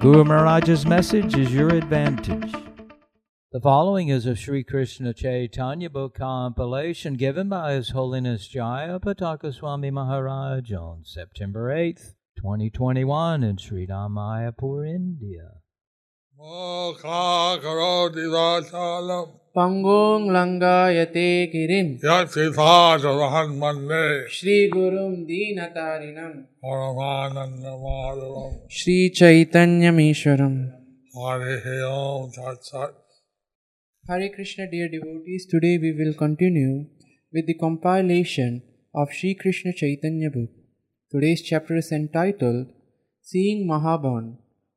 Guru Maharaj's message is your advantage. The following is a Sri Krishna Chaitanya book compilation given by His Holiness Jaya Pataka Swami Maharaj on September 8th, 2021 in Sri Mayapur, India. பங்கோங் Hare Krishna dear devotees today we will continue with the compilation of Sri Krishna Chaitanya book. Today's chapter is entitled Seeing Mahavan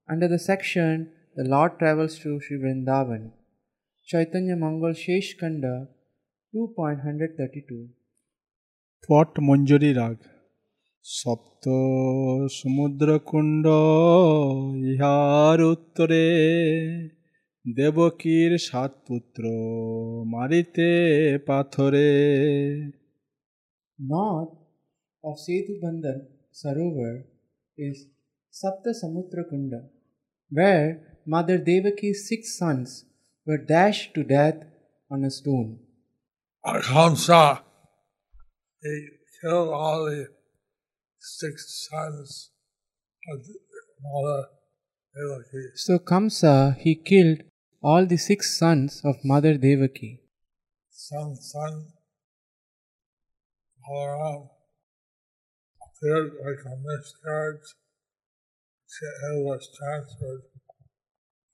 under the section The Lord Travels to Sri Vrindavan. Chaitanya Mangal Shesh Kanda 2.132 পট মঞ্জরি রাগ সপ্ত সমুদ্রকুণ্ড ইহার উত্তরে দেবকীর সাত পুত্র মারিতে পাথরে North of Setu Bandhan Sarovar is Sapta Samutra Kunda, where Mother Devaki's six sons were dashed to death on a stone. Kamsa he killed all the six sons of the mother Devaki. So Kamsa he killed all the six sons of Mother Devaki. Some son Balaram appeared like a miscarriage. It was transferred to the to Rohini.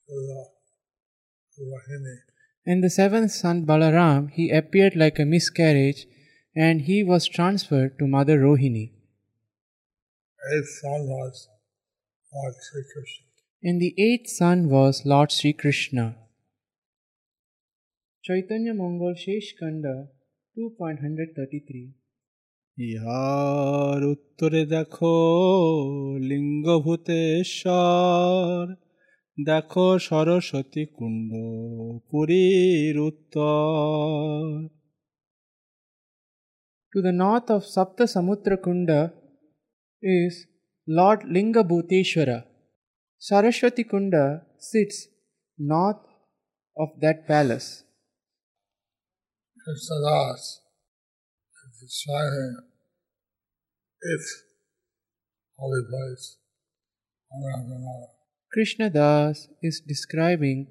And the seventh son Balaram, he appeared like a miscarriage and he was transferred to Mother Rohini. Eighth son was Lord Sri Krishna. And the eighth son was Lord Sri Krishna. Chaitanya Mangal Sheshkanda 2.133 ইহার উত্তরে দেখো লিঙ্গভূতেশ্বর দেখো সরস্বতী কুণ্ড পুরীর উত্তর To the north of Sapta Samutra Kunda is Lord Linga Bhuteshwara. Saraswati Kunda sits north of that palace. Krishnadas is describing its holy place one after another. Krishna Das is describing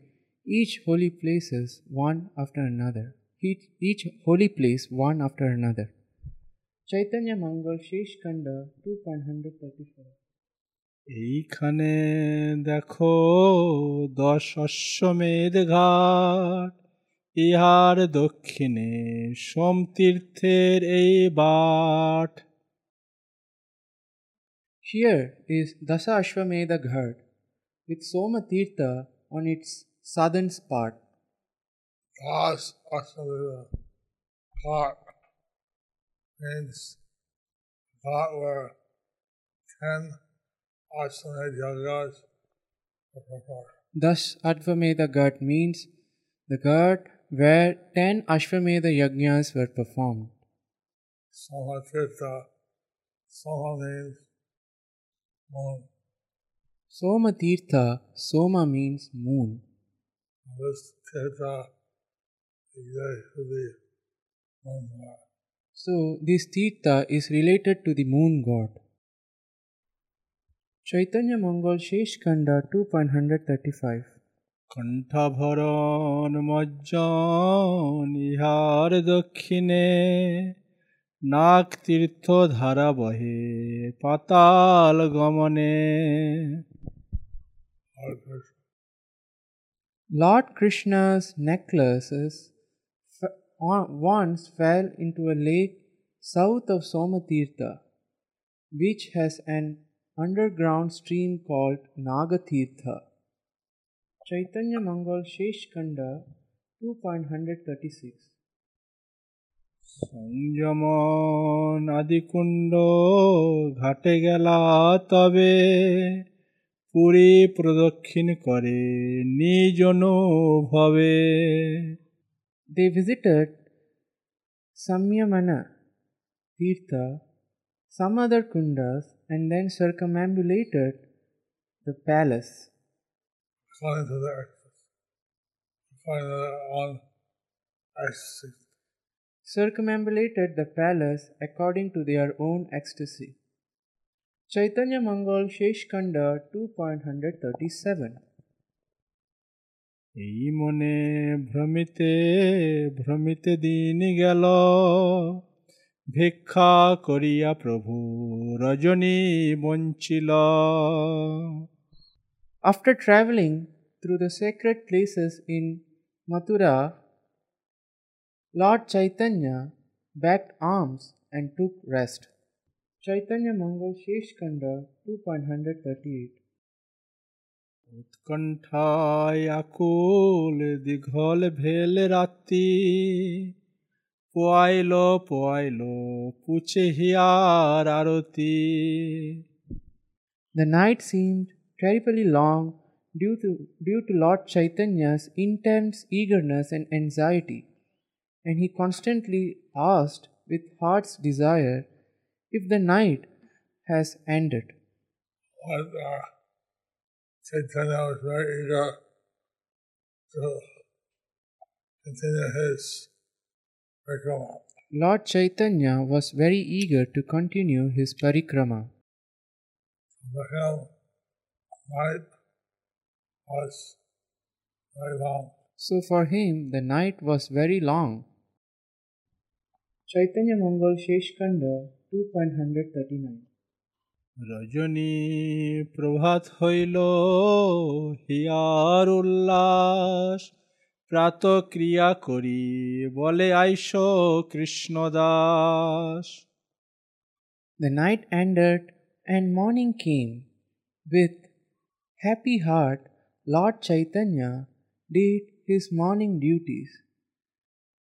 each holy places one after another. Each, each holy place one after another. Chaitanya Mangal Shesh Kanda 2.134 এইখানে দেখো দশ অশ্বমেধ ঘাট ইহার দক্ষিণে সোমতীর্থের এই but Here is Dasa Ashwamedha Ghat with Soma Tirtha on its southern part. Das Asavira Ghat means that where ten were performed. Thus, Ashwamedha Ghat means the Ghat where ten Ashwamedha Yajnas were performed. Soma Tirtha, Soma means moon. Soma Tirtha, Soma means moon. This Tirtha is related to the moon god. So, this Tirtha is related to the moon god. Chaitanya Mongol Shesh Kanda 2.135 কণ্ঠাভরণ মজ্জন ইহার দক্ষিণে নাগ তীর্থ ধারা বহে পাতাল গমনে Lord Krishna. Lord Krishna's necklaces f- on- once fell into a lake south of Somatirtha, which has an underground stream called Nagatirtha. Chaitanya Mangal Shesh Kanda 2.136 সংযমন আদিকুণ্ড ঘাটে গেলা তবে পুরী প্রদক্ষিণ করে নিজ ভবে They visited Samyamana Tirtha, some other kundas, and then circumambulated the palace. according to their according to their own ecstasy. Circumambulated the palace according to their own ecstasy. Chaitanya Mangal Shesh Kanda 2.137 এই মনে ভ্রমিতে ভ্রমিতে দিন গেল ভিক্ষা করিয়া প্রভু রজনী বঞ্চিল After traveling through the sacred places in Mathura, Lord Chaitanya backed arms and took rest. Chaitanya Mangal Shesh Kanda 2.138 উৎকণ্ঠায় আকুল দীঘল ভেল রাত্রি পোয়াইল পোয়াইল পুছে here Arati The night seemed terribly long due to, due to Lord Chaitanya's intense eagerness and anxiety, and he constantly asked with heart's desire if the night has ended. Uh, Chaitanya was very eager to continue his parikrama. Lord Chaitanya was very eager to continue his parikrama. For him, night was very long. So for him, the night was very long. Chaitanya Mangal Sheshkanda 2.139 রজনী প্রভাত হইল here উল্লাস প্রাত ক্রিয়া করি বলে আইস Krishnadas The night ended and morning came. With happy heart, Lord Chaitanya did his morning duties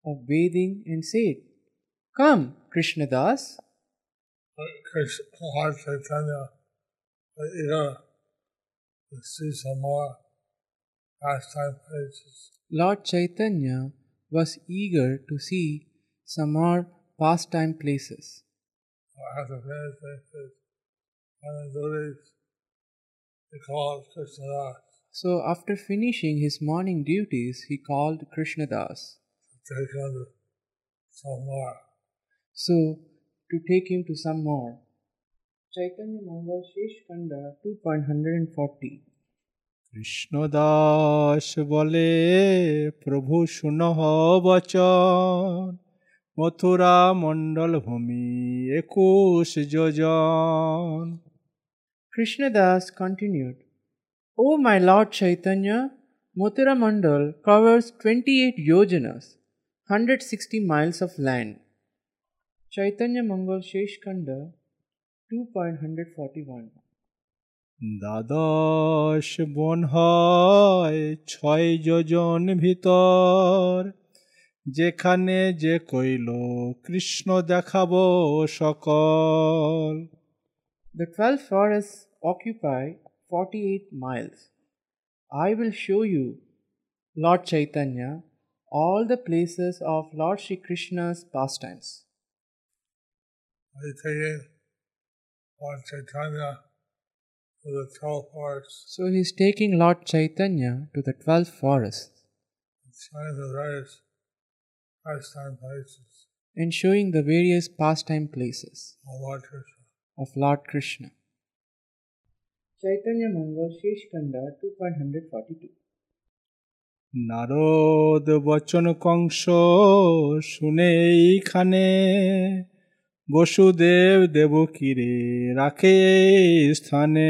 of bathing and said, Come, Krishnadas. Lord Chaitanya was eager to see some more pastime places. Lord Chaitanya was eager to see some more pastime places. After finishing his morning duties, he called Krishnadas So, after finishing his morning duties, he called Krishnadas. to take him some more. So, to take him to some more. Chaitanya Mangal Shesh Kanda 2.140 Krishnadas বলে প্রভু শুনহ বচন মথুরা মণ্ডল ভূমি একুশ যোজন Krishnadas continued, O my Lord Chaitanya, Mathura Mandal covers 28 yojanas, 160 miles of land. Chaitanya Mangal Sheshkanda 2.141 দ্বাদশ বন হয় ছয় যোজন ভিতর যেখানে যে কইল কৃষ্ণ দেখাবো সকল। The twelve forest occupy forty eight miles I will show you lord Chaitanya all the places of Lord Shri Krishna's pastimes. Are you taking Lord Chaitanya to the twelve forests So he is taking Lord Chaitanya to the twelve forests and showing the various pastime places and showing the various pastime places of Lord Krishna. of Lord Krishna. Chaitanya Mangal Shesh Kanda 2.142 Narad বচন কংস শুনে এইখানে বসুদেব দেবকীরে রাখে এই স্থানে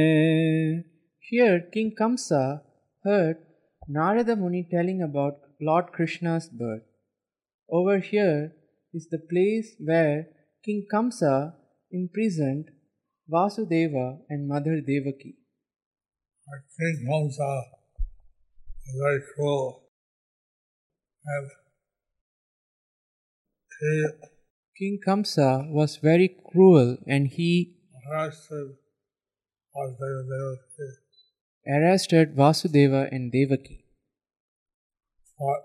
Here King Kamsa heard Narada Muni telling about Lord Krishna's birth. Over here is the place where King Kamsa imprisoned Vasudeva and Mother Devaki. Our king Kamsa was very cruel. And he King Kamsa was very cruel and he arrested Vasudeva arrested Vasudeva and Devaki. But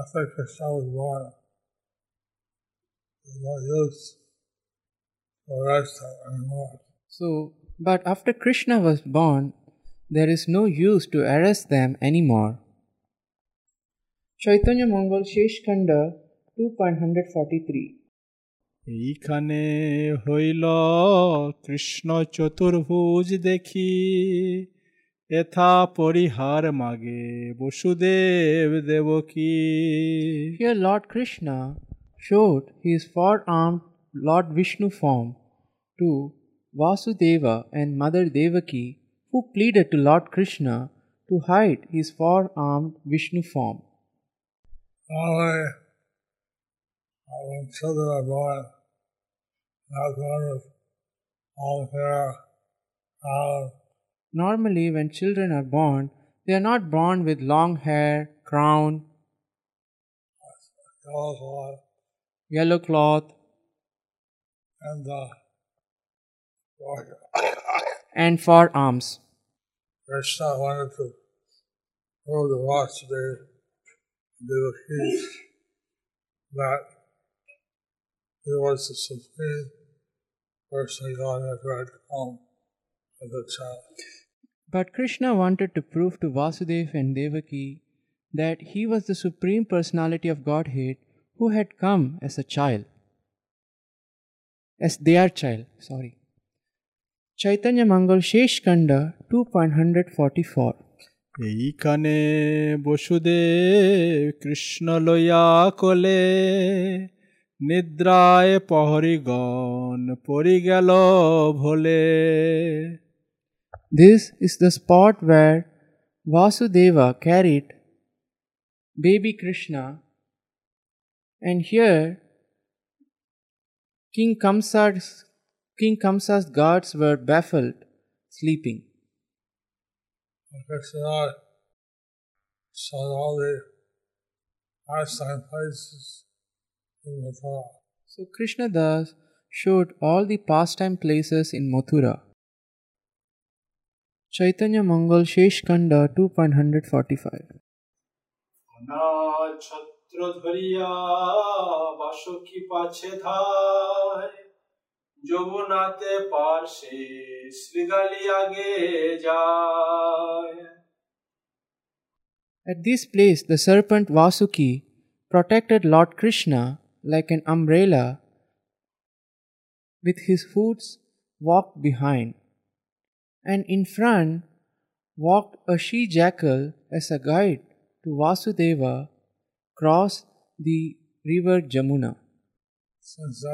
after Krishna was born, there's no use to arrest him anymore. So, but after Krishna was born, there is no use to arrest them anymore. Chaitanya Mongol Shesh Khanda 2.143 এইখানে হইল কৃষ্ণ চতুর্ভুজ দেখি এথা পরিহার মাগে Vasudev Devaki Here Lord Krishna showed his four-armed Lord Vishnu form to Vasudeva and Mother Devaki who pleaded to Lord Krishna to hide his four-armed Vishnu form. Normally, uh, when children are born, not born with long hair, Normally, when children are born, they are not born with long hair, crown, yellow cloth, yellow cloth, and uh, and forearms. Krishna wanted to prove to and Devaki that he was the supreme person God ever had come as a child. But Krishna wanted to prove to Vasudeva and Devaki that he was the supreme personality of Godhead who had come as a child. As their child, sorry. Chaitanya Mangal Shesh Kanda 2.144 এইখানে বসুদেব কৃষ্ণ লইয়া কোলে নিদ্রায় পহরিগণ পরি গেল ভোলে This is the spot where Vasudeva carried baby Krishna, and here King Kamsa's, King Kamsa's guards were baffled, sleeping. And Krishna saw all the pastime places in Mathura. So Krishna Das showed all the pastime places in Mathura. Chaitanya Mangal Shesh Kanda 2.145 ছত্র ধরিয়া বাসকি পাছে ধায় যমুনাতে পার্শ্বে শ্রীগালি আগে যায় At this place, the serpent Vasuki protected Lord Krishna like an umbrella. With his hoods walked behind, and in front walked a she jackal as a guide to Vasudeva cross the river Jamuna. Since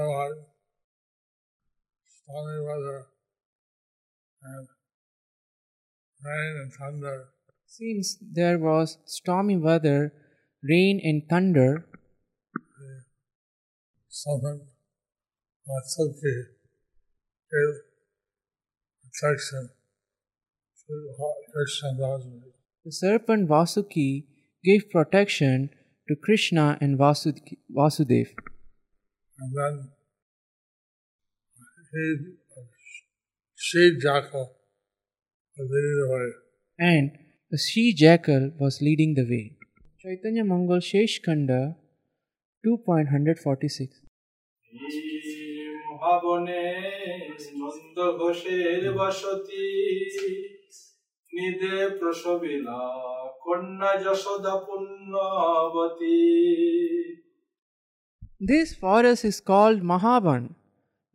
stormy weather and rain and thunder, Since there was stormy weather, rain, and thunder, gave protection to Krishna Vasudeva. the serpent Vasuki gave protection to Krishna and Vasud- Vasudev. And then he, she jackal was leading the way. and the she jackal was leading the way. Chaitanya Mangal Shesh Kanda 2.146 মহাবনে Nanda ঘোষের বসতি নিদে প্রসবিলা কন্যা Yashoda পুণ্যবতী This forest is called Mahaban,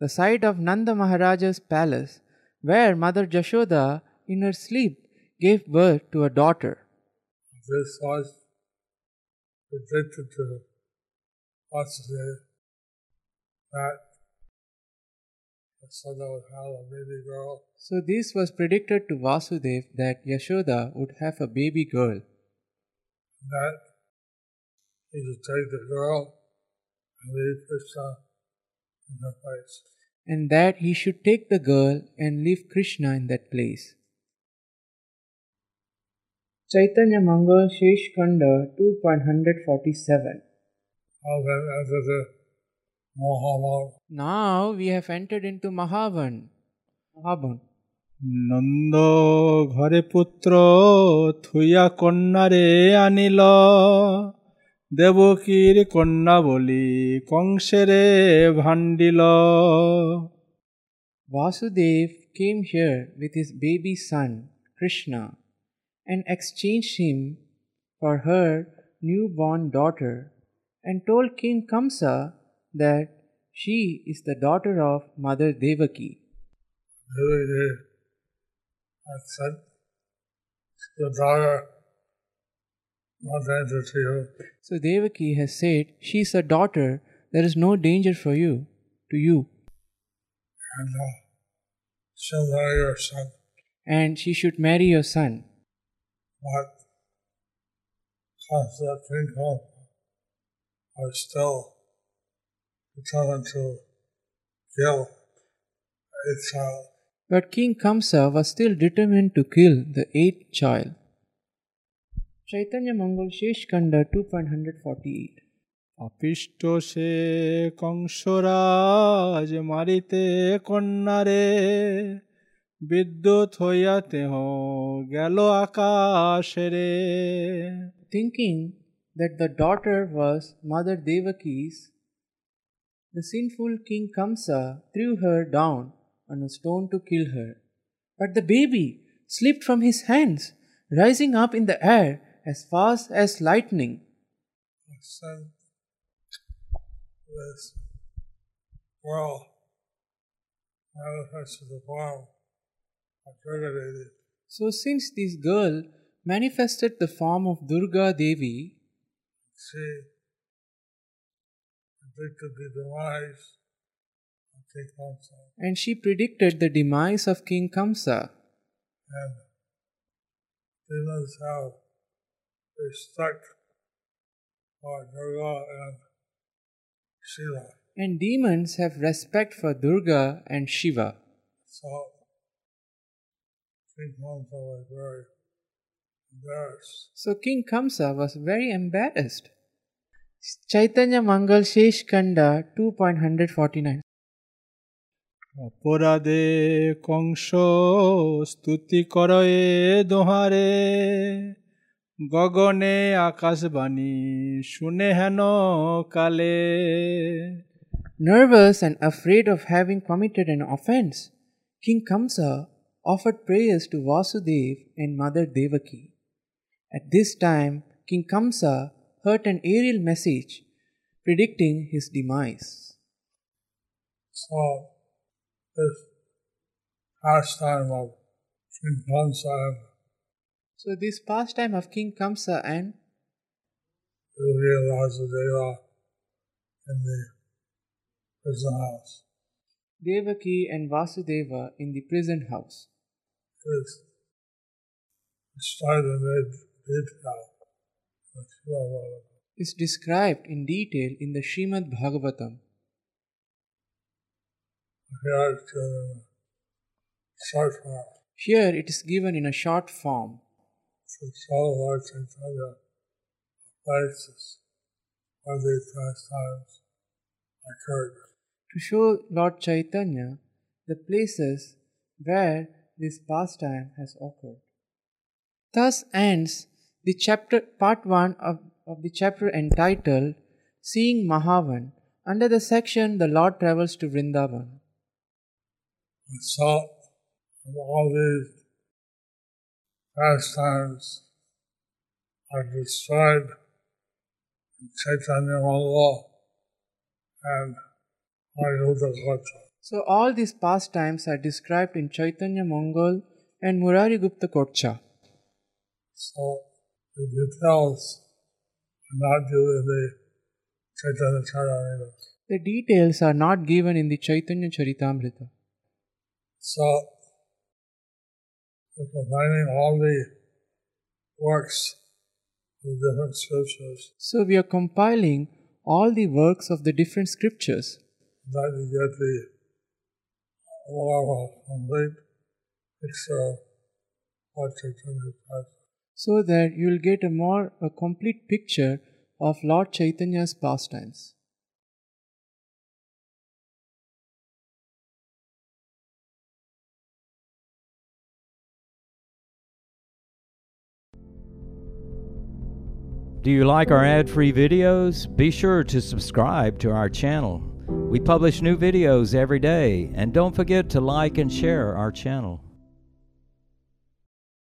the site of Nanda Maharaja's palace, where Mother Jashoda, in her sleep, gave birth to a daughter. This was predicted to Vasudeva that Yashoda would have a baby girl, So, this was predicted to Vasudev that Yashoda would have a baby girl, that he should take the girl and leave Krishna in her place. and that he should take the girl and leave Krishna in that place. Chaitanya Mangal Shesh Khanda 2.147 Now then enter the Mahaman. Now we have entered into Mahavan. Mahavan. Nanda ঘরে পুত্র থুইয়া কন্যারে আনিল দেবকীর কন্যা বলি কংসেরে ভান্ডিল Vasudev came here with his baby son, Krishna, and exchanged him for her newborn daughter, and told King Kamsa that she is the daughter of Mother Devaki. Really, they had said the daughter not danger to you. So Devaki has said, She is a daughter, there is no danger for you, to you, And uh, she'll marry your son. and she should marry your son. But Kamsa, King Kamsa, are still determined to kill a child. But King Kamsa was still determined to kill the eighth child. Chaitanya Mangal Shesh Khanda 2.148 অপিষ্ট সে কংসরাজ মারিতে কন্যারে বিদ্যুৎ হইয়াতে হ গেল আকাশে রে Thinking that the daughter was Mother Devaki's, the sinful King Kamsa threw her down on a stone to kill her. But the baby slipped from his hands, rising up in the air as fast as lightning. Durga So, since this girl manifested the form of Durga Devi, she predicted the demise of King Kamsa. and she predicted the demise of King Kamsa, And demons have respect for Durga and Shiva. and demons have respect for Durga and Shiva. So King Kamsa was very embarrassed. So King Kamsa was very embarrassed. Chaitanya Mangal Shesh Kanda 2.149 অপরাধে কংস স্তুতি করয়ে দোহারে গগনে আকাশবাণী শুনে হেন কালে Nervous and afraid of having committed an offense, King Kamsa offered prayers to Vasudev and Mother Devaki. At this time, King Kamsa heard an aerial message predicting his demise. So this pastime of King Kamsa and So, this pastime of King Kamsa and Devi Vasudeva in the prison house. Devaki and Vasudeva in the prison house. Is described in is described in detail in the Srimad Bhagavatam. Here it is given in a short form to show Lord Chaitanya the places where this pastime has occurred. Thus ends the chapter part 1 of, of the chapter entitled Seeing Mahavan. Under the section The Lord Travels to Vrindavan. And so, all these pastimes are described in Chaitanya and. So all these pastimes are described in Chaitanya Mangal and Murari Gupta Kadacha. So, the details are not given in the Chaitanya Charitamrita. The details are not given in the Chaitanya Charitamrita. So, we're combining all the works of the different scriptures So we are compiling all the works of the different scriptures that you get the a complete picture of what Chaitanya has. So that you will get a more a complete picture of Lord Chaitanya's pastimes. Do you like our ad free videos? Be sure to subscribe to our channel. We publish new videos every day, and don't forget to like and share our channel.